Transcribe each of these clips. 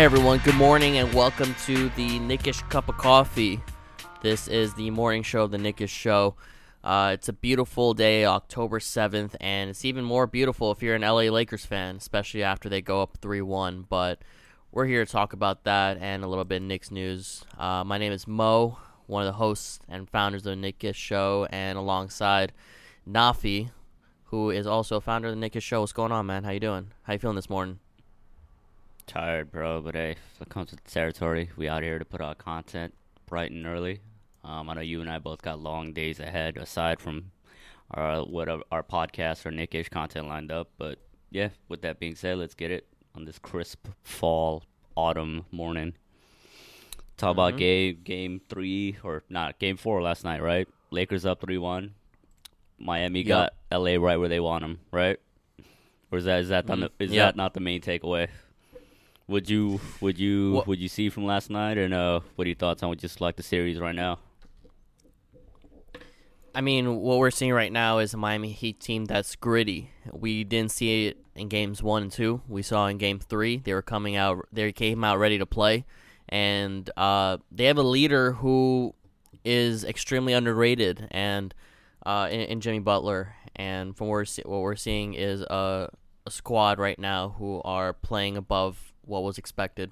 Hey everyone, good morning and welcome to the Knick-ish Cup of Coffee. This is the morning show of the Knick-ish Show. Uh, it's a beautiful day, October 7th, and it's even more beautiful if you're an LA Lakers fan, especially after they go up 3 1. But we're here to talk about that and a little bit of Knicks news. Uh, my name is Mo, one of the hosts and founders of the Knick-ish Show, and alongside Nafi, who is also a founder of the Nickish Show. What's going on, man? How you doing? How you feeling this morning? Tired, bro, but hey, if it comes with the territory, we out here to put out content bright and early. Um, I know you and I both got long days ahead, aside from our what our, podcast or Knick-ish content lined up. But yeah, with that being said, let's get it on this crisp fall autumn morning. Talk about game game three or not game four last night, right? Lakers up three one. Miami got LA right where they want them, right? Or is that is that not the, is Yep. that not the main takeaway? Would you would you What- would you see from last night and no? What are your thoughts on what just like the series right now? I mean, what we're seeing right now is a Miami Heat team that's gritty. We didn't see it in games one and two. We saw in game three they were coming out. They came out ready to play, and uh, they have a leader who is extremely underrated, and uh, in, in Jimmy Butler. And from what we're, see- what we're seeing is a, a squad right now who are playing above what was expected.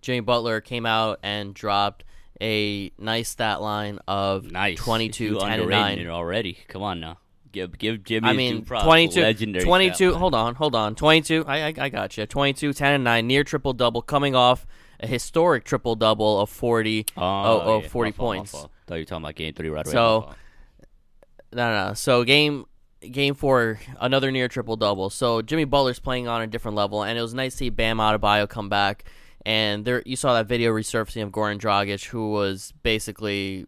Jimmy Butler came out and dropped a nice stat line of Nice, 22, you 10, and 9. it already. Come on now, give give Jimmy. I mean, due props. 22, legendary 22 stat hold on, hold on. 22, I, I, I got you. 22, 10, and 9, near triple double, coming off a historic triple double of 40, Oh, oh, oh, yeah, 40 my fault, my points. fault. Thought you were talking about game three right away. So-. No, no. So game game four, another near triple double. So Jimmy Butler's playing on a different level, and it was nice to see Bam Adebayo come back. And there, you saw that video resurfacing of Goran Dragic, who was basically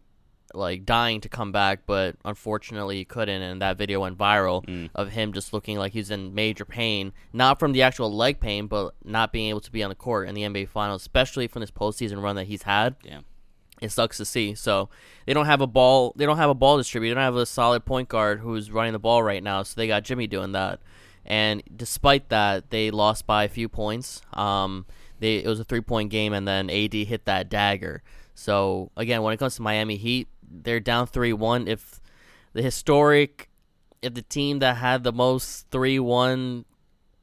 like dying to come back, but unfortunately he couldn't. And that video went viral Mm. of him just looking like he's in major pain, not from the actual leg pain, but not being able to be on the court in the NBA Finals, especially from this postseason run that he's had Damn. It sucks to see. So they don't have a ball. They don't have a ball distributor. They don't have a solid point guard who's running the ball right now. So they got Jimmy doing that. And despite that, they lost by a few points. Um, they it was a three point game, and then AD hit that dagger. So again, when it comes to Miami Heat, they're down three one. If the historic, if the team that had the most three one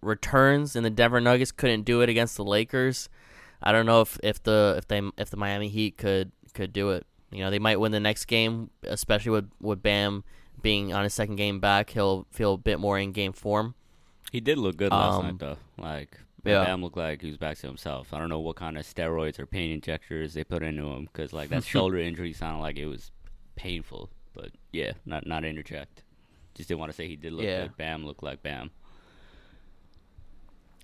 returns in the Denver Nuggets couldn't do it against the Lakers, I don't know if, if the if they if the Miami Heat could could do it. You know, they might win the next game, especially with with Bam being on his second game back. He'll feel a bit more in game form. He did look good last Um, night, though. Like, yeah. Bam looked like he was back to himself. I don't know what kind of steroids or pain injectors they put into him, because like that shoulder injury sounded like it was painful. But yeah, not not interject. Just didn't want to say he did look Yeah. good. Bam looked like Bam.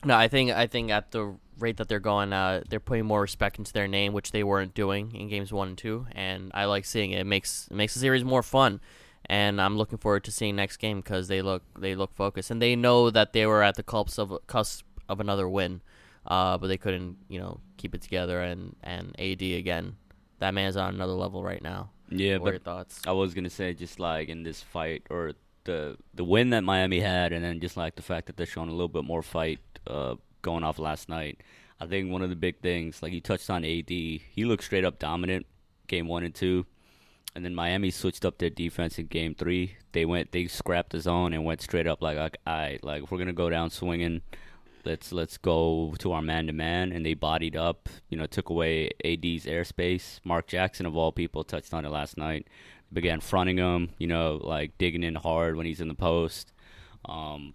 No, I think I think at the rate that they're going, uh, they're putting more respect into their name, which they weren't doing in games one and two. And I like seeing it. It makes it makes the series more fun. And I'm looking forward to seeing next game because they look they look focused and they know that they were at the cusp of cusp of another win, uh, but they couldn't you know keep it together. And and AD again, that man's on another level right now. Yeah, what but your thoughts? I was gonna say just like in this fight or the the win that Miami had, and then just like the fact that they're showing a little bit more fight uh, going off last night. I think one of the big things, like you touched on AD, he looked straight up dominant game one and two, and then Miami switched up their defense in game three. They went, they scrapped the zone and went straight up like, like I like if we're gonna go down swinging. Let's let's go to our man to man, and they bodied up. You know, took away AD's airspace. Mark Jackson of all people touched on it last night. Began fronting him. You know, like digging in hard when he's in the post. Um,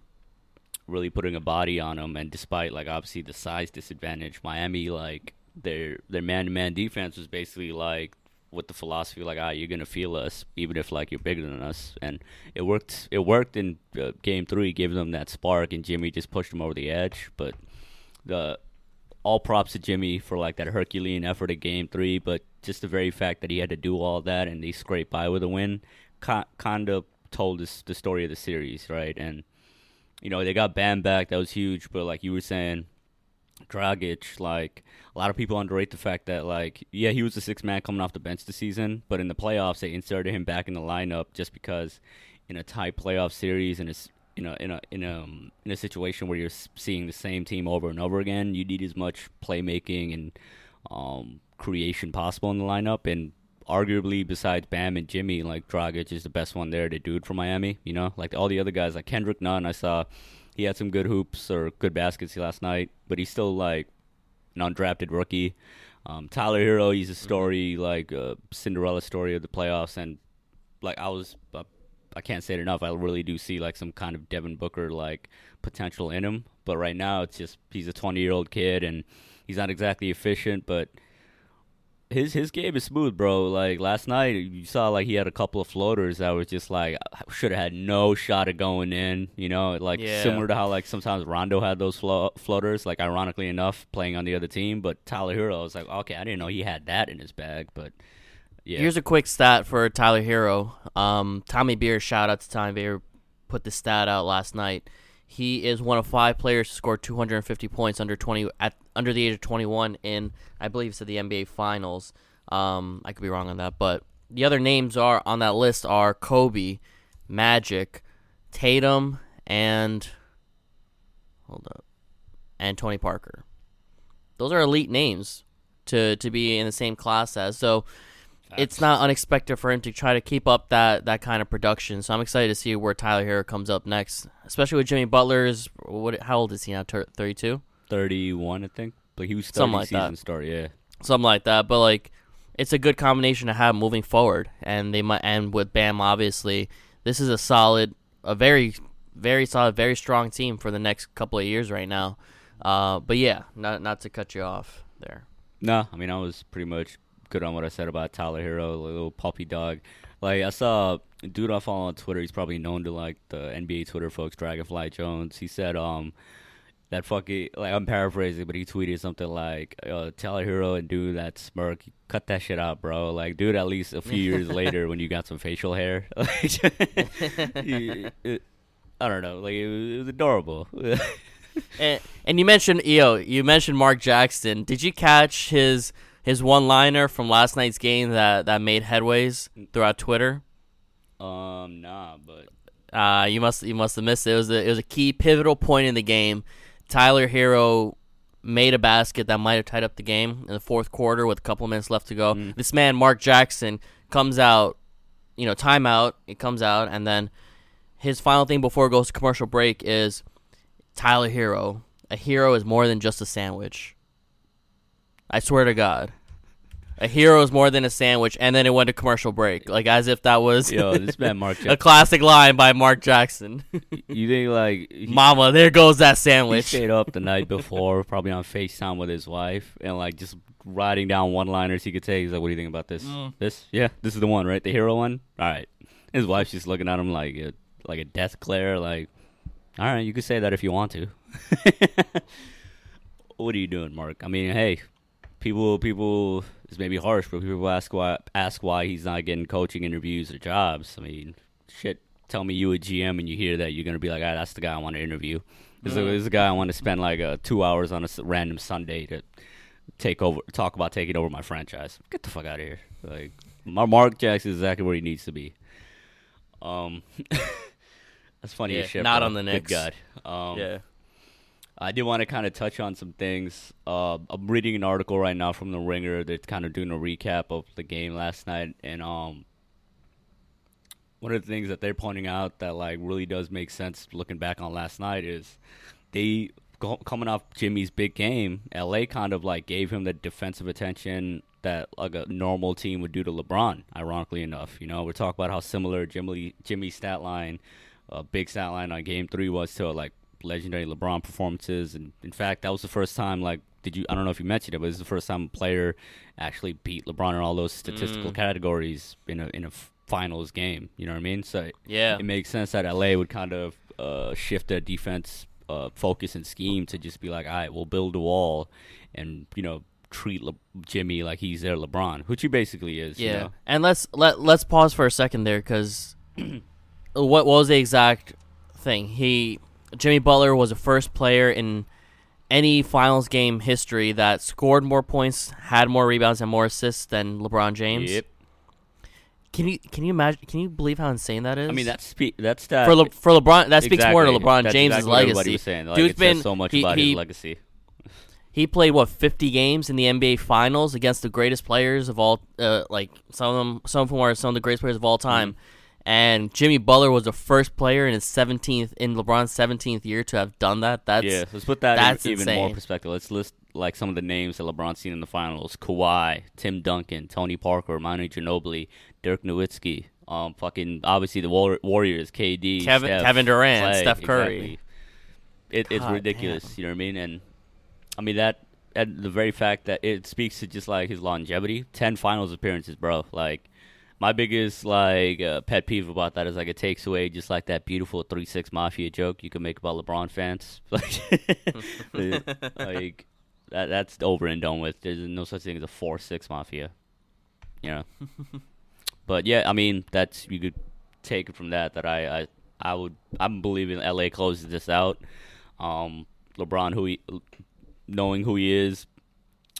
really putting a body on him, and despite like obviously the size disadvantage, Miami like their their man to man defense was basically like with the philosophy like ah you're gonna feel us even if like you're bigger than us, and it worked. It worked in uh, game three, gave them that spark, and Jimmy just pushed them over the edge. But the all props to Jimmy for like that Herculean effort at Game Three, but just the very fact that he had to do all that and they scraped by with a win, kind of told us the story of the series, right? And you know they got Bam back, that was huge, but like you were saying, Dragic, like a lot of people underrate the fact that like yeah he was the sixth man coming off the bench this season, but in the playoffs they inserted him back in the lineup just because in a tight playoff series and it's in a in a in a um, in a situation where you're seeing the same team over and over again, you need as much playmaking and um, creation possible in the lineup. And arguably, besides Bam and Jimmy, like Dragic is the best one there to do it for Miami. You know, like all the other guys, like Kendrick Nunn, I saw he had some good hoops or good baskets last night, but he's still like an undrafted rookie. Um, Tyler Herro, he's a story like a Cinderella story of the playoffs, and like I was uh, I can't say it enough. I really do see like some kind of Devin Booker like potential in him. But right now, it's just he's a 20 year old kid and he's not exactly efficient, but his his game is smooth, bro. Like last night, you saw like he had a couple of floaters that was just like should have had no shot of going in. You know, like yeah. similar to how like sometimes Rondo had those flo- floaters. Like ironically enough, playing on the other team, but Tyler Herro was like, okay, I didn't know he had that in his bag, but yeah. Here's a quick stat for Tyler Herro. Um, Tommy Beer, shout out to Tommy Beer, put the stat out last night. He is one of five players to score 250 points under 20 at under the age of 21 in I believe it's at the NBA Finals. Um, I could be wrong on that, but the other names are on that list are Kobe, Magic, Tatum, and hold up, and Tony Parker. Those are elite names to to be in the same class as. So it's not unexpected for him to try to keep up that that kind of production. So I'm excited to see where Tyler Herro comes up next, especially with Jimmy Butler's. What? How old is he now? Thirty two. Thirty one, I think. But he was something like season that. Start, yeah. Something like that. But like, it's a good combination to have moving forward, and they might. end with Bam, obviously, this is a solid, a very, very solid, very strong team for the next couple of years right now. Uh, but yeah, not not to cut you off there. No, I mean I was pretty much good on what I said about Tyler Herro, little puppy dog. Like I saw a dude I follow on Twitter. He's probably known to like the NBA Twitter folks, Dragonfly Jones. He said, um, that fucking like I'm paraphrasing, but he tweeted something like, uh, "Tyler Herro and dude that smirk, cut that shit out, bro." Like, dude, at least a few years later when you got some facial hair, like, it, I don't know, like it was, it was adorable. and, and you mentioned, yo, you mentioned Mark Jackson. Did you catch his? His one liner from last night's game that, that made headways throughout Twitter? Um, nah, but uh, you must you must have missed it. It was a, it was a key pivotal point in the game. Tyler Herro made a basket that might have tied up the game in the fourth quarter with a couple of minutes left to go. Mm. This man, Mark Jackson, comes out, you know, timeout. It comes out, and then his final thing before it goes to commercial break is Tyler Herro. A hero is more than just a sandwich. I swear to God. A hero is more than a sandwich, and then it went to commercial break, like as if that was Yo, this man Mark a classic line by Mark Jackson. you think like he, Mama, there goes that sandwich. He stayed up the night before, probably on Facetime with his wife, and like just writing down one-liners he could say. He's like, "What do you think about this? Mm. This? Yeah, this is the one, right? The hero one. All right." His wife's just looking at him like a, like a death glare. Like, all right, you could say that if you want to. what are you doing, Mark? I mean, hey, people people is maybe harsh, but people ask why ask why he's not getting coaching interviews or jobs. I mean, shit. Tell me you a GM and you hear that you're gonna be like, ah, that's the guy I want to interview. This, mm. is the guy I want to spend like uh, two hours on a random Sunday to take over, talk about taking over my franchise. Get the fuck out of here! Like, Mark Jackson is exactly where he needs to be. Um, that's funny yeah, as shit. Not bro. on the Knicks. Good God. Um, yeah. I did want to kind of touch on some things. Uh, I'm reading an article right now from the Ringer that's kind of doing a recap of the game last night, and um, one of the things that they're pointing out that like really does make sense looking back on last night is they coming off Jimmy's big game. LA kind of like gave him the defensive attention that like a normal team would do to LeBron. Ironically enough, you know, we're talking about how similar Jimmy Jimmy's stat line, uh, big stat line on Game Three was to like legendary LeBron performances. And in fact, that was the first time, like, did you, I don't know if you mentioned it, but it was the first time a player actually beat LeBron in all those statistical mm. categories in a, in a finals game. You know what I mean? So yeah, it makes sense that LA would kind of uh, shift their defense uh, focus and scheme to just be like, all right, we'll build a wall and you know treat Le- Jimmy like he's their LeBron, which he basically is. Yeah, You know? and let's let let's pause for a second there because what was the exact thing? He Jimmy Butler was the first player in any finals game history that scored more points, had more rebounds, and more assists than LeBron James. Yep. Can you can you imagine? Can you believe how insane that is? I mean, that's that's that. for Le- for LeBron. That speaks more to Exactly. LeBron That's James' exactly legacy. was saying. Like, Dude's been so much he, about he, his legacy. he played what 50 games in the NBA Finals against the greatest players of all. Uh, like some of them, some of whom are some of the greatest players of all time. Mm-hmm. And Jimmy Butler was the first player in his 17th in LeBron's 17th year to have done that. That's yeah, let's put that that's in even more perspective. Let's list like some of the names that LeBron's seen in the finals: Kawhi, Tim Duncan, Tony Parker, Manu Ginobili, Dirk Nowitzki. Um, fucking obviously the War- Warriors, KD, Kevin- Steph, Kevin Durant, Clay, Steph Curry. exactly. It, it's God ridiculous. damn. You know what I mean? And I mean that. And the very fact that it speaks to just like his longevity, ten finals appearances, bro. Like my biggest like uh, pet peeve about that is like it takes away just like that beautiful three six mafia joke you can make about LeBron fans. Like, that that's over and done with. There's no such thing as a four six mafia. You know. but yeah, I mean that's you could take it from that that I I, I would I'm believing LA closes this out. Um, LeBron who he knowing who he is.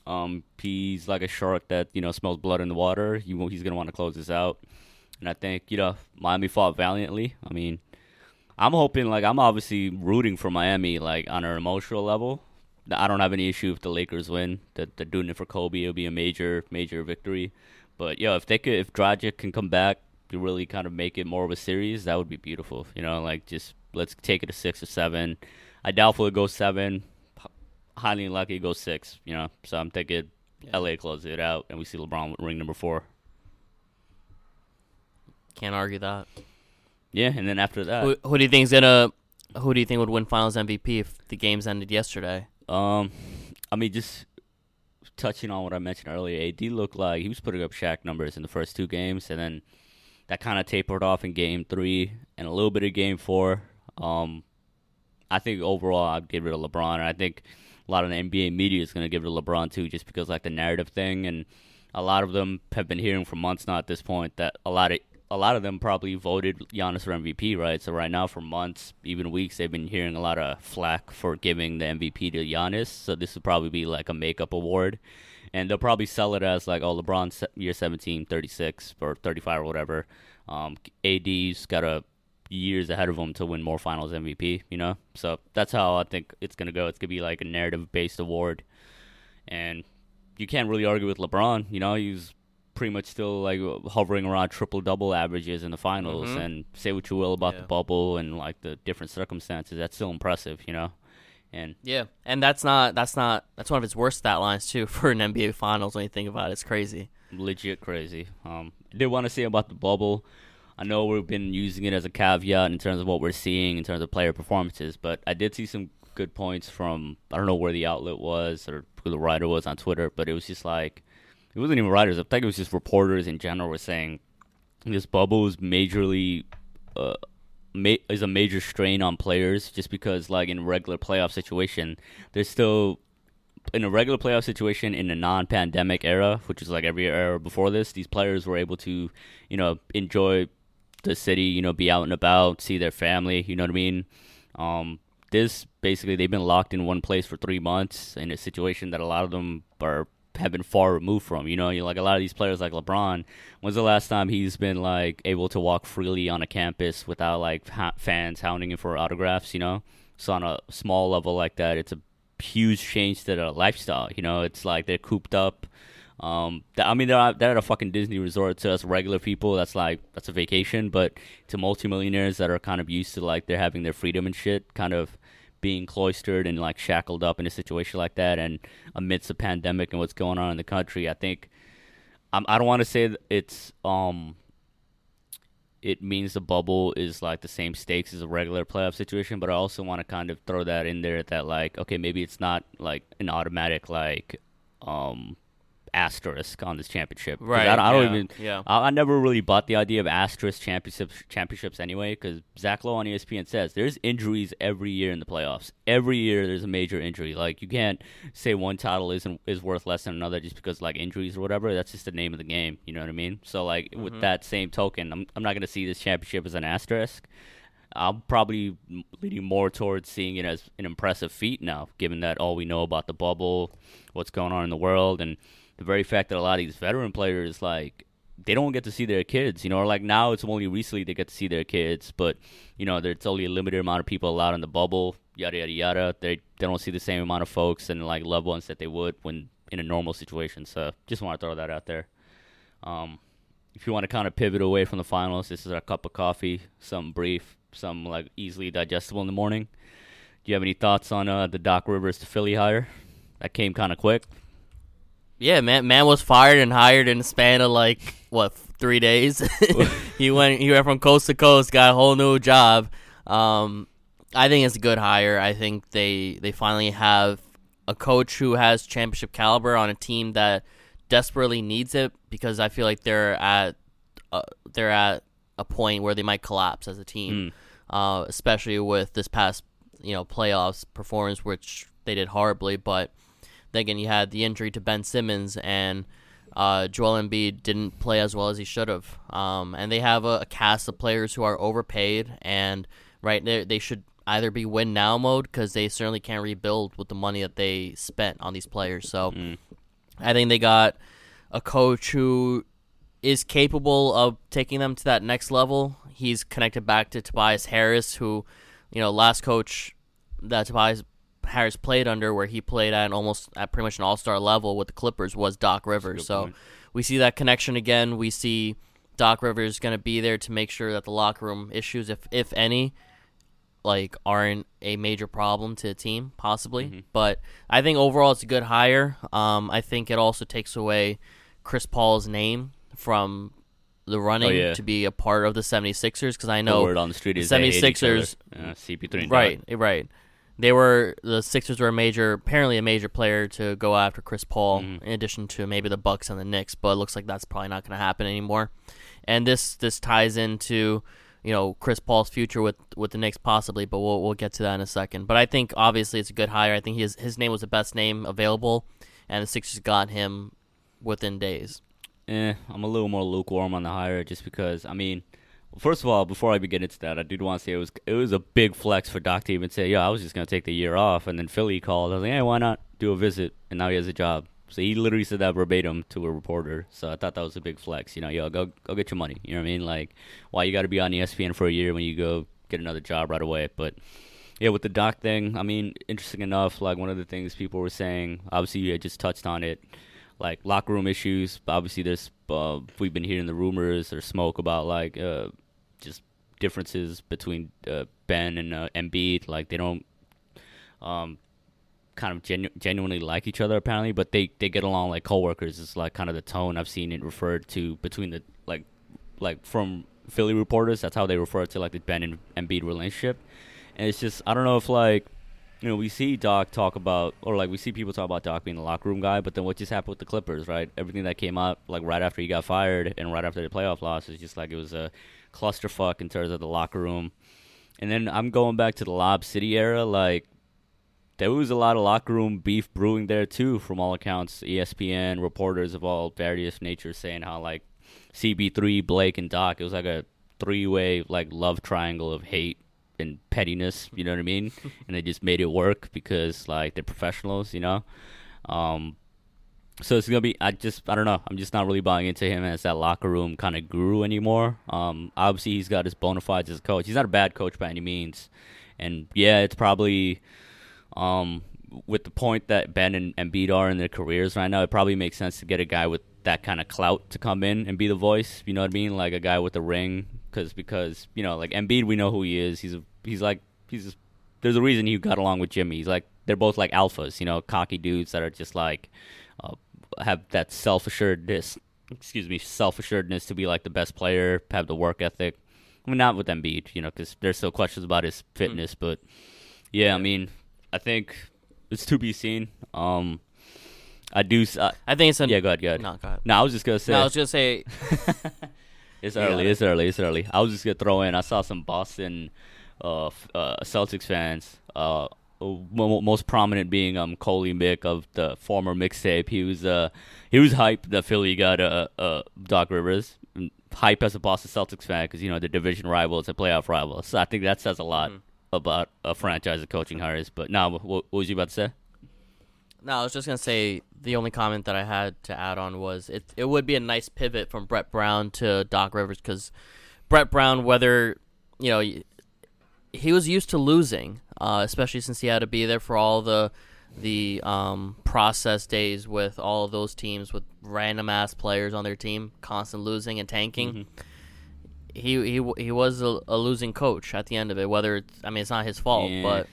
Um, he's like a shark that you know smells blood in the water. He, he's gonna want to close this out, and I think you know Miami fought valiantly. I mean, I'm hoping like I'm obviously rooting for Miami like on an emotional level. I don't have any issue if the Lakers win. That they're doing it for Kobe. It'll be a major major victory. But yo, if they could, if Dragic can come back to really kind of make it more of a series, that would be beautiful. You know, like just let's take it to six or seven. I doubt it goes seven. Highly unlikely it goes six. You know, so I'm thinking LA closes it out and we see LeBron with ring number four. can't argue that. Yeah, and then after that, Who, who do you think's gonna? Who do you think would win Finals MVP if the games ended yesterday? Um, I mean, just touching on what I mentioned earlier, AD looked like he was putting up Shaq numbers in the first two games, and then that kind of tapered off in Game Three and a little bit of Game Four. Um, I think overall I'd give it to LeBron, and I think a lot of the NBA media is going to give it to LeBron too, just because like the narrative thing, and a lot of them have been hearing for months now at this point that a lot of a lot of them probably voted Giannis for MVP, right? So right now, for months, even weeks, they've been hearing a lot of flack for giving the MVP to Giannis. So this would probably be like a makeup award, and they'll probably sell it as like, oh, LeBron year 17, 36 or 35 or whatever. Um, AD's got a years ahead of him to win more Finals MVP, you know. So that's how I think it's gonna go. It's gonna be like a narrative-based award, and you can't really argue with LeBron. You know, he's pretty much still like hovering around triple double averages in the finals. Mhm. And say what you will about Yeah. the bubble and like the different circumstances, that's still impressive. You know, and Yeah, and that's not that's not that's one of his worst stat lines too for an NBA Finals. When you think about it, it's crazy. legit crazy. Um, I did want to say about the bubble. I know we've been using it as a caveat in terms of what we're seeing in terms of player performances, but I did see some good points from I don't know where the outlet was or who the writer was on Twitter, but it was just like it wasn't even writers. I think it was just reporters in general were saying this bubble is majorly uh, ma- is a major strain on players just because like in regular playoff situation, there's still in a regular playoff situation in a non-pandemic era, which is like every era before this, these players were able to, you know, enjoy the city, you know, be out and about, see their family, you know what I mean? Um, this basically they've been locked in one place for three months in a situation that a lot of them are have been far removed from. You know, you like a lot of these players like LeBron. When's the last time he's been like able to walk freely on a campus without like ha- fans hounding him for autographs? You know, so on a small level like that, it's a huge change to their lifestyle. You know, it's like they're cooped up. Um, I mean, they're they're at a fucking Disney resort to us regular people. That's like that's a vacation, but to multimillionaires that are kind of used to like they're having their freedom and shit, kind of being cloistered and like shackled up in a situation like that, and amidst the pandemic and what's going on in the country, I think I'm, I don't want to say it's um it means the bubble is like the same stakes as a regular playoff situation, but I also want to kind of throw that in there that like okay maybe it's not like an automatic like um asterisk on this championship. Right, I, don't- I don't yeah, even. yeah. I, I never really bought the idea of asterisk championships championships anyway. Because Zach Lowe on ESPN says there's injuries every year in the playoffs. Every year there's a major injury. Like you can't say one title isn't is worth less than another just because like injuries or whatever. That's just the name of the game. You know what I mean? So like Mm-hmm. with that same token, I'm I'm not gonna see this championship as an asterisk. I'm probably leaning more towards seeing it as an impressive feat now, given that all we know about the bubble, what's going on in the world, and the very fact that a lot of these veteran players, like, they don't get to see their kids, you know, or like now it's only recently they get to see their kids, but, you know, there's only a limited amount of people allowed in the bubble, yada, yada, yada. They, they don't see the same amount of folks and, like, loved ones that they would when in a normal situation. So just want to throw that out there. Um, if you want to kind of pivot away from the finals, this is our cup of coffee, something brief, something like easily digestible in the morning. Do you have any thoughts on uh, the Doc Rivers to Philly hire? That came kind of quick. Yeah, man, man was fired and hired in a span of like what three days. he went he went from coast to coast, got a whole new job. Um, I think it's a good hire. I think they they finally have a coach who has championship caliber on a team that desperately needs it because I feel like they're at uh, they're at a point where they might collapse as a team, uh, especially with this past you know playoffs performance, which they did horribly, but again, you had the injury to Ben Simmons, and uh, Joel Embiid didn't play as well as he should have. Um, and they have a, a cast of players who are overpaid, and right they they should either be win now mode because they certainly can't rebuild with the money that they spent on these players. So I think they got a coach who is capable of taking them to that next level. He's connected back to Tobias Harris, who, you know, last coach that Tobias Harris played under, where he played at an almost at pretty much an all star level with the Clippers, was Doc Rivers. So point. we see that connection again. We see Doc Rivers going to be there to make sure that the locker room issues, if if any, like aren't a major problem to the team, possibly. But I think overall it's a good hire. Um, I think it also takes away Chris Paul's name from the running yeah. to be a part of the 76ers because I The know word on the street is the they hate each other. 76ers Uh, CP3 right, right. They were the Sixers were a major, apparently a major player to go after Chris Paul, in addition to maybe the Bucks and the Knicks. But it looks like that's probably not going to happen anymore. And this this ties into you know Chris Paul's future with with the Knicks possibly, but we'll we'll get to that in a second. But I think obviously it's a good hire. I think his his name was the best name available, and the Sixers got him within days. Eh, I'm a little more lukewarm on the hire just because I mean, first of all, before I begin into that, I did want to say it was it was a big flex for Doc to even say, "Yeah, I was just gonna take the year off," and then Philly called. I was like, "Hey, why not do a visit?" And now he has a job. So he literally said that verbatim to a reporter. So I thought that was a big flex. You know, yo, go go get your money. You know what I mean? Like, why you got to be on ESPN for a year when you go get another job right away? But yeah, with the Doc thing, I mean, interesting enough. Like one of the things people were saying, obviously you just touched on it, like locker room issues. Obviously, there's uh, we've been hearing the rumors or smoke about like uh, just differences between uh, Ben and uh, Embiid. Like they don't um, kind of genu- genuinely like each other apparently, but they they get along like coworkers. It's like kind of the tone I've seen it referred to between the like like from Philly reporters. That's how they refer to like the Ben and Embiid relationship. And it's just I don't know if like you know we see Doc talk about or like we see people talk about Doc being the locker room guy, but then what just happened with the Clippers, right? Everything that came out like right after he got fired and right after the playoff loss is just like it was a clusterfuck in terms of the locker room. And then I'm going back to the Lob City era, like there was a lot of locker room beef brewing there too, from all accounts. ESPN reporters of all various natures saying how like CP3, Blake, and Doc, it was like a three-way like love triangle of hate and pettiness. You know what I mean? and they just made it work because like they're professionals, you know. Um, so it's gonna be. I just. I don't know. I'm just not really buying into him as that locker room kind of guru anymore. Um, obviously he's got his bona fides as a coach. He's not a bad coach by any means. And yeah, it's probably um, with the point that Ben and Embiid are in their careers right now, it probably makes sense to get a guy with that kind of clout to come in and be the voice. You know what I mean? Like a guy with a ring, because because you know, like Embiid, we know who he is. He's a, he's like he's. A, there's a reason he got along with Jimmy. He's like they're both like alphas, you know, cocky dudes that are just like uh, have that self assuredness. Excuse me, self assuredness to be like the best player, have the work ethic. I mean, not with Embiid, you know, because there's still questions about his fitness, but yeah, I mean, I think it's to be seen. Um, I do. s- Uh, I think it's a yeah, go ahead, go ahead. No, go ahead. No, I was just gonna say. No, I was gonna say It's early. it. It's early. It's early. I was just gonna throw in. I saw some Boston uh, f- uh, Celtics fans. Uh, most prominent being um Coley Mick of the former mixtape. He was uh he was hyped that Philly got uh, uh Doc Rivers. Hype as a Boston Celtics fan because you know the division rivals a playoff rivals. So I think that says a lot Mm-hmm. about a franchise of coaching hires. But now, what, what was you about to say? No, I was just gonna say the only comment that I had to add on was it. It would be a nice pivot from Brett Brown to Doc Rivers because Brett Brown, whether you know, he was used to losing, uh, especially since he had to be there for all the the um, process days with all of those teams with random ass players on their team, constant losing and tanking. He he he was a, a losing coach at the end of it. Whether it's, I mean, it's not his fault, Yeah. but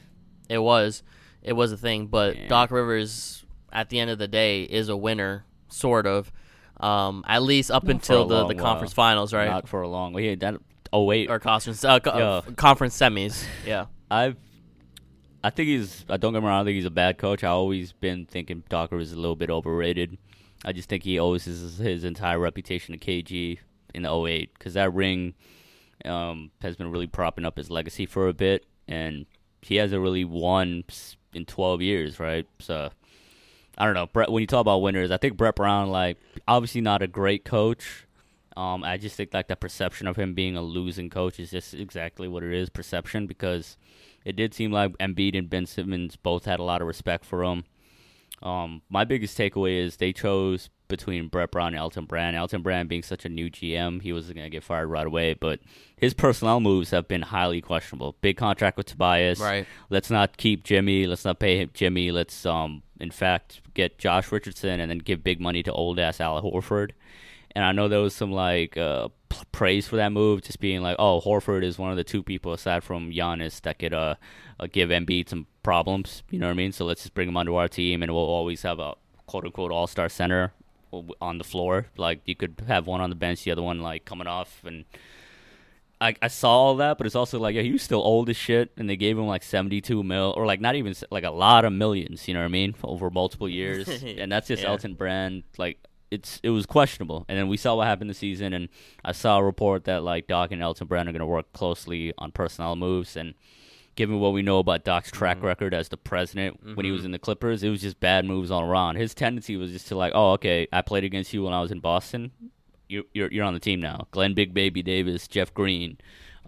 it was it was a thing. But Yeah. Doc Rivers, at the end of the day, is a winner, sort of. Um, at least up Not until the, the conference while. finals, right? Not for a long. Yeah, that. Oh wait, or conference uh, co- conference semis. Yeah. I've I think he's I don't get me wrong, I think he's a bad coach. I've always been thinking Docker is a little bit overrated. I just think he owes his, his entire reputation to KG in the 08 cuz that ring um, has been really propping up his legacy for a bit and he hasn't really won in 12 years, right? So I don't know. Brett, when you talk about winners, I think Brett Brown, like, obviously not a great coach. Um, I just think like the perception of him being a losing coach is just exactly what it is, perception, because it did seem like Embiid and Ben Simmons both had a lot of respect for him. Um, my biggest takeaway is they chose between Brett Brown and Elton Brand. Elton Brand being such a new GM, he wasn't going to get fired right away, but his personnel moves have been highly questionable. Big contract with Tobias. Right. Let's not keep Jimmy. Let's not pay him Jimmy. Let's, um, in fact, get Josh Richardson and then give big money to old ass Al Horford. And I know there was some like uh, praise for that move, just being like, "Oh, Horford is one of the two people aside from Giannis that could uh, uh give Embiid some problems." You know what I mean? So let's just bring him onto our team, and we'll always have a quote unquote all star center on the floor. Like you could have one on the bench, the other one like coming off, and I, I saw all that, but it's also like, yeah, he was still old as shit, and they gave him like seventy-two mil, or like not even like a lot of millions. You know what I mean? Over multiple years, and that's just Yeah. Elton Brand. Like it's it was questionable, and then we saw what happened this season, and I saw a report that like Doc and Elton Brand are going to work closely on personnel moves, and given what we know about Doc's track Mm-hmm. record as the president when he was in the Clippers, it was just bad moves all around. His tendency was just to like, oh, okay, I played against you when I was in Boston. You're you're, you're on the team now. Glen Big Baby Davis, Jeff Green,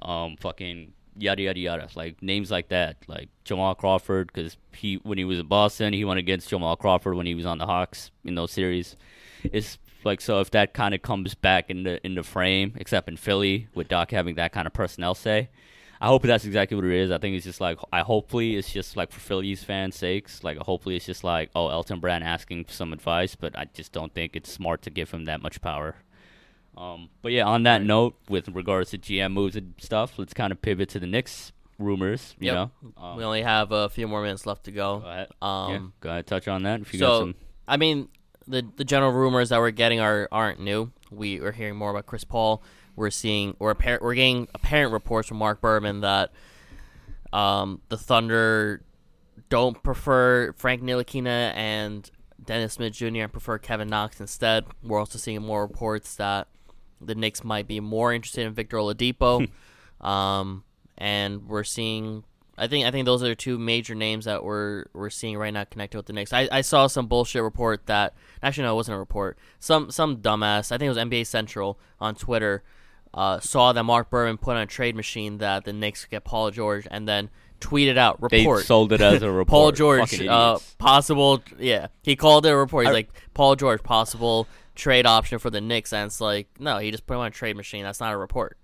um, fucking yada yada yada. Like names like that, like Jamal Crawford, because he when he was in Boston, he went against Jamal Crawford when he was on the Hawks in those series. It's like so if that kind of comes back in the in the frame, except in Philly with Doc having that kind of personnel say. I hope that's exactly what it is. I think it's just like I hopefully it's just like for Phillies fans' sakes. Like hopefully it's just like oh Elton Brand asking for some advice, but I just don't think it's smart to give him that much power. Um, but yeah, on that note, with regards to GM moves and stuff, let's kind of pivot to the Knicks rumors. You Yep. know, um, we only have a few more minutes left to go. go ahead. Um, yeah, go ahead, touch on that if you got so some. I mean, the the general rumors that we're getting are aren't new. We are hearing more about Chris Paul. We're seeing or apparent we're getting apparent reports from Marc Berman that um, the Thunder don't prefer Frank Ntilikina and Dennis Smith Jr. and prefer Kevin Knox instead. We're also seeing more reports that the Knicks might be more interested in Victor Oladipo, um, and we're seeing. I think I think those are the two major names that we're we're seeing right now connected with the Knicks. I, I saw some bullshit report that actually no, it wasn't a report. Some some dumbass. I think it was NBA Central on Twitter. Uh, saw that Marc Berman put on a trade machine that the Knicks get Paul George, and then tweeted out They report. sold it as a report. Paul George, uh, possible. Yeah, he called it a report. He's I- like Paul George, possible trade option for the Knicks, and it's like no, he just put him on a trade machine. That's not a report.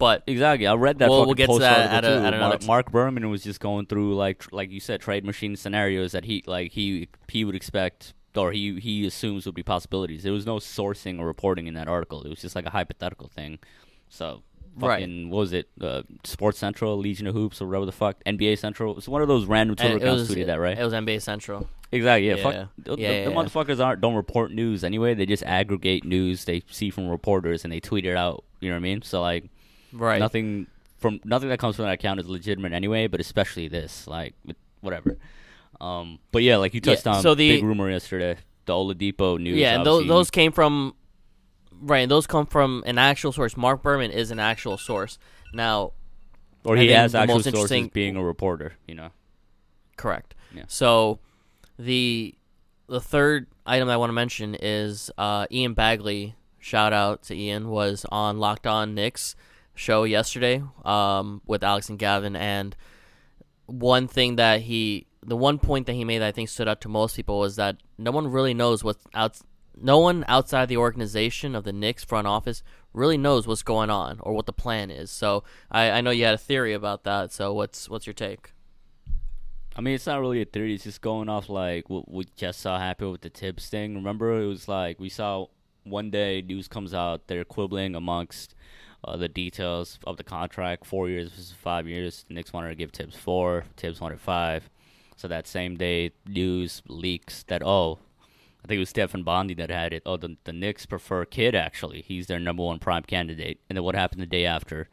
But Exactly. I read that. We'll- fucking we'll get to post that at a- at another Marc, Marc Berman was just going through like tr- like you said, trade machine scenarios that he like he he would expect or he he assumes would be possibilities. There was no sourcing or reporting in that article. It was just like a hypothetical thing. So. Right. What was it? Uh, Sports Central, Legion of Hoops, or whatever the fuck. NBA Central. It's one of those random Twitter and accounts was tweeted that, right? It was NBA Central. Exactly. Yeah. Yeah. Fuck. Yeah. The, the- Yeah, the yeah. motherfuckers aren't don't report news anyway. They just aggregate news they see from reporters and they tweet it out. You know what I mean? So like, Right. nothing from nothing that comes from that account is legitimate anyway. But especially this, like, whatever. Um, but yeah, like you Yeah, touched on, so the- big rumor yesterday, the Oladipo news. yeah, and those, those came from right. And those come from an actual source. Marc Berman is an actual source. Now, or he has actual most sources being a reporter. You know, Correct. Yeah. So the the third item I want to mention is uh, Ian Begley. Shout out to Ian was on Locked On Knicks show yesterday um, with Alex and Gavin, and one thing that he, the one point that he made that I think stood out to most people was that no one really knows what's out. No one outside the organization of the Knicks front office really knows what's going on or what the plan is. So I, I know you had a theory about that. So what's what's your take? I mean, it's not really a theory. It's just going off like what we just saw happen with the Thibs thing. Remember, it was like we saw one day news comes out they're quibbling amongst uh, the details of the contract, four years versus five years. The Knicks wanted to give Thibs four, Thibs wanted five. So that same day, news leaks that oh, I think it was Stefan Bondy that had it. Oh, the the Knicks prefer Kidd actually. He's their number one prime candidate. And then what happened the day after?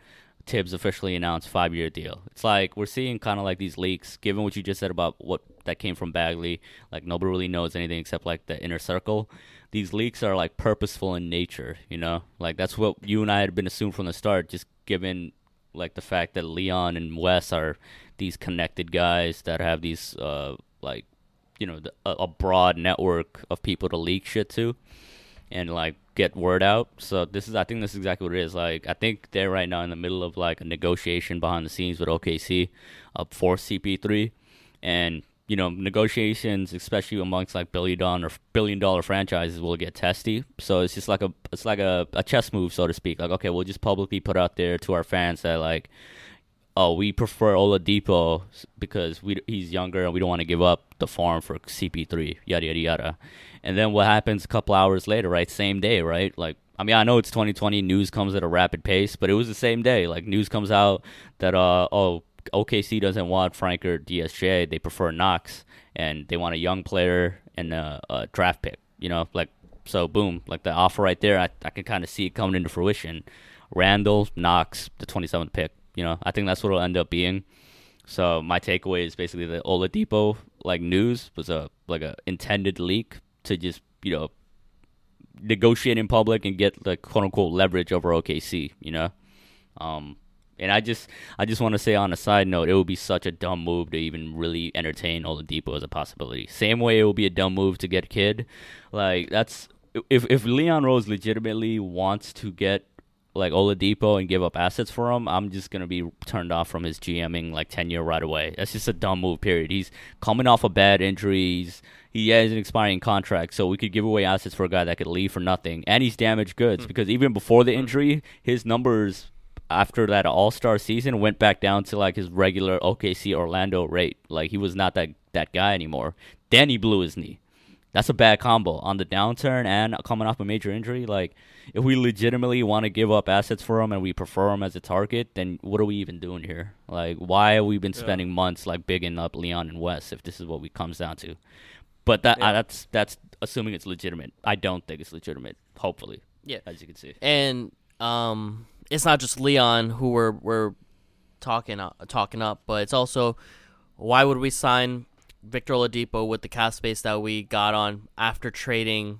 Thibs officially announced five year deal. It's like we're seeing kind of like these leaks. Given what you just said about what that came from Begley, like nobody really knows anything except like the inner circle. These leaks are like purposeful in nature, you know. Like that's what you and I had been assumed from the start. Just given like the fact that Leon and Wes are these connected guys that have these uh like you know the, a, a broad network of people to leak shit to and like get word out. So this is I think this is exactly what it is. Like I think they're right now in the middle of like a negotiation behind the scenes with OKC uh, for CP3 and you know negotiations especially amongst like billion dollar billion dollar franchises will get testy. So it's just like a it's like a, a chess move so to speak. Like okay, we'll just publicly put out there to our fans that like oh, we prefer Oladipo because we he's younger and we don't want to give up the farm for CP3, yada yada yada. And then what happens a couple hours later, right? Same day, right? Like, I mean, I know it's 2020, news comes at a rapid pace, but it was the same day. Like, news comes out that uh oh, OKC doesn't want Frank or DSJ, they prefer Knox, and they want a young player and a, a draft pick. You know, like so, boom, like the offer right there, I, I can kind of see it coming into fruition. Randle, Knox, the 27th pick. You know, I think that's what it'll end up being. So my takeaway is basically that Oladipo like news was a like a intended leak to just you know negotiate in public and get the quote unquote leverage over OKC. You know, um, and I just I just want to say on a side note, it would be such a dumb move to even really entertain Oladipo as a possibility. Same way it would be a dumb move to get Kidd. Like that's if if Leon Rose legitimately wants to get like Oladipo and give up assets for him, I'm just gonna be turned off from his GMing like tenure right away. That's just a dumb move. Period. He's coming off a bad injury. He's, he has an expiring contract, so we could give away assets for a guy that could leave for nothing, and he's damaged goods hmm. because even before the hmm. injury, his numbers after that All Star season went back down to like his regular OKC Orlando rate. Like he was not that that guy anymore. Then he blew his knee. That's a bad combo on the downturn and coming off a major injury. Like, if we legitimately want to give up assets for him and we prefer him as a target, then what are we even doing here? Like, why have we been spending months like bigging up Leon and Wes if this is what we comes down to? But that uh, that's that's assuming it's legitimate. I don't think it's legitimate. Hopefully, Yeah. as you can see. and um, it's not just Leon who we're we're talking uh, talking up, but it's also why would we sign Victor Oladipo with the cap space that we got on after trading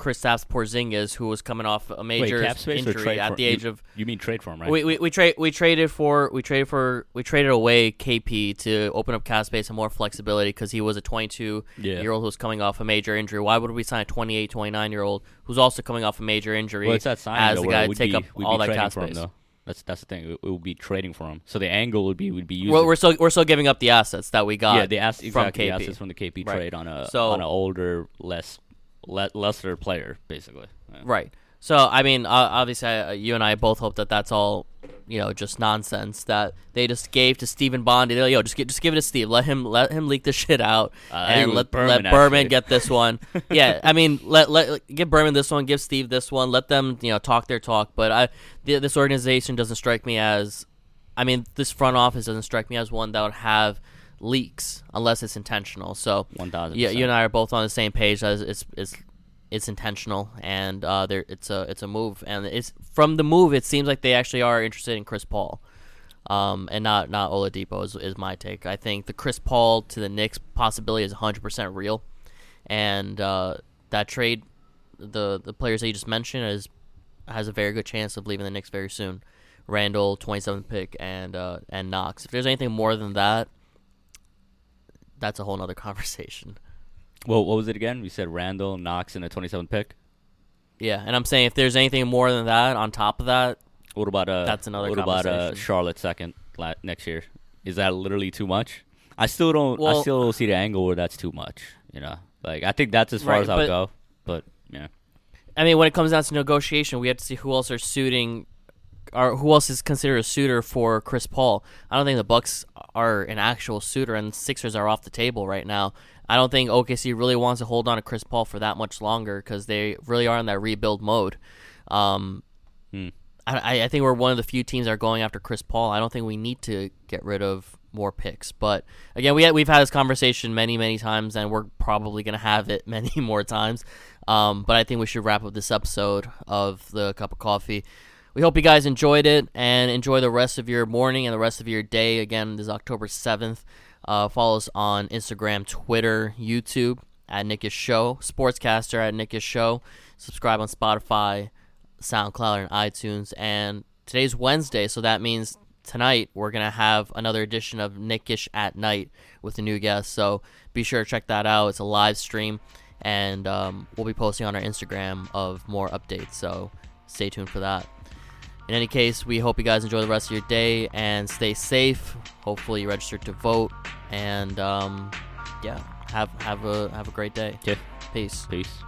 Kristaps Porzingis, who was coming off a major Wait, space injury at for, the you- age of. You mean trade for him, right? We, we, we trade we traded for we traded for we traded away KP to open up cap space and more flexibility because he was a 22 Yeah. year old who's coming off a major injury. Why would we sign a 28, 29 year old who's also coming off a major injury well, it's that signing as though, the guy to take be, up all that cap for him, space? That's that's the thing. It, it would be trading for him. So the angle would be would be using Well, we're still we're still giving up the assets that we got. yeah, the ass, from exactly the assets from the KP Right. trade on a So- on an older, less le- lesser player, basically. Yeah. Right. So I mean, uh, obviously, uh, you and I both hope that that's all, you know, just nonsense that they just gave to Stefan Bondy. They're like, Yo, just gi- just give it to Steve. Let him let him leak the shit out, Uh, I and let Berman, let Berman actually. get this one. yeah, I mean, let let give Berman this one, give Steve this one. Let them you know talk their talk. But I th- this organization doesn't strike me as, I mean, this front office doesn't strike me as one that would have leaks unless it's intentional. So 1000%. Yeah, you and I are both on the same page. As it's it's it's intentional, and uh, there it's a it's a move, and it's from the move. It seems like they actually are interested in Chris Paul. Um, and not not Oladipo is, is my take. I think the Chris Paul to the Knicks possibility is 100% real, and uh, that trade, the the players that you just mentioned, is has a very good chance of leaving the Knicks very soon. Randle, 27th pick, and uh, and Knox. If there's anything more than that, that's a whole nother conversation. Well, what was it again? We said Randle, Knox, in a 27th pick. Yeah, and I'm saying if there's anything more than that on top of that, What about uh? That's another What about uh. Charlotte second la- next year? Is that literally too much? I still don't. I still don't see the angle where that's too much. You know, like I think that's as far Right, as I'll but- go. But yeah, I mean, when it comes down to negotiation, we have to see who else are suiting, or who else is considered a suitor for Chris Paul. I don't think the Bucks are an actual suitor, and Sixers are off the table right now. I don't think OKC really wants to hold on to Chris Paul for that much longer because they really are in that rebuild mode. Um, Hmm. I, I think we're one of the few teams that are going after Chris Paul. I don't think we need to get rid of more picks. But again, we we've had this conversation many many times, and we're probably gonna have it many more times. Um, but I think we should wrap up this episode of the cup of coffee. We hope you guys enjoyed it and enjoy the rest of your morning and the rest of your day. Again, this is October seventh. Uh, follow us on Instagram, Twitter, YouTube at Knick-ish Show, Sportscastr at Knick-ish Show. Subscribe on Spotify, SoundCloud, and iTunes. And today's Wednesday, so that means tonight we're gonna have another edition of Knick-ish at Night with a new guest. So be sure to check that out. It's a live stream, and um, we'll be posting on our Instagram of more updates. So stay tuned for that. In any case, we hope you guys enjoy the rest of your day and stay safe. Hopefully, you registered to vote, and um, yeah, have have a have a great day. okay, Peace. peace.